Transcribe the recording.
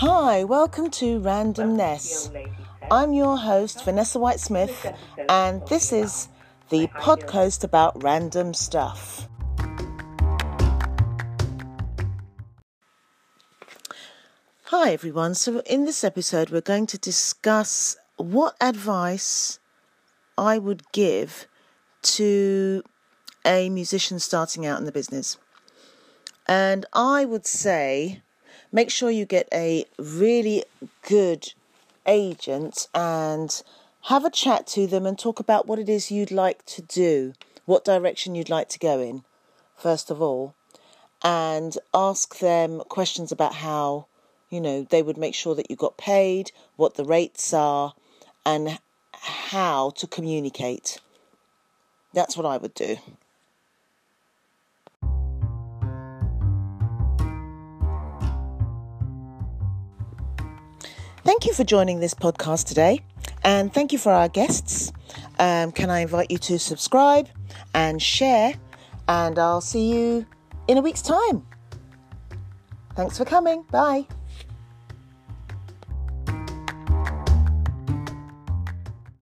Hi, welcome to Randomness. I'm your host, Vanessa White Smith, and this is the podcast about random stuff. Hi, everyone. So, in this episode, we're going to discuss what advice I would give to a musician starting out in the business. And I would say make sure you get a really good agent and have a chat to them and talk about what it is you'd like to do, what direction you'd like to go in, first of all, and ask them questions about how, you know, they would make sure that you got paid, what the rates are, and how to communicate. That's what I would do. Thank you for joining this podcast today, and thank you for our guests. Um, can I invite you to subscribe and share? And I'll see you in a week's time. Thanks for coming. Bye.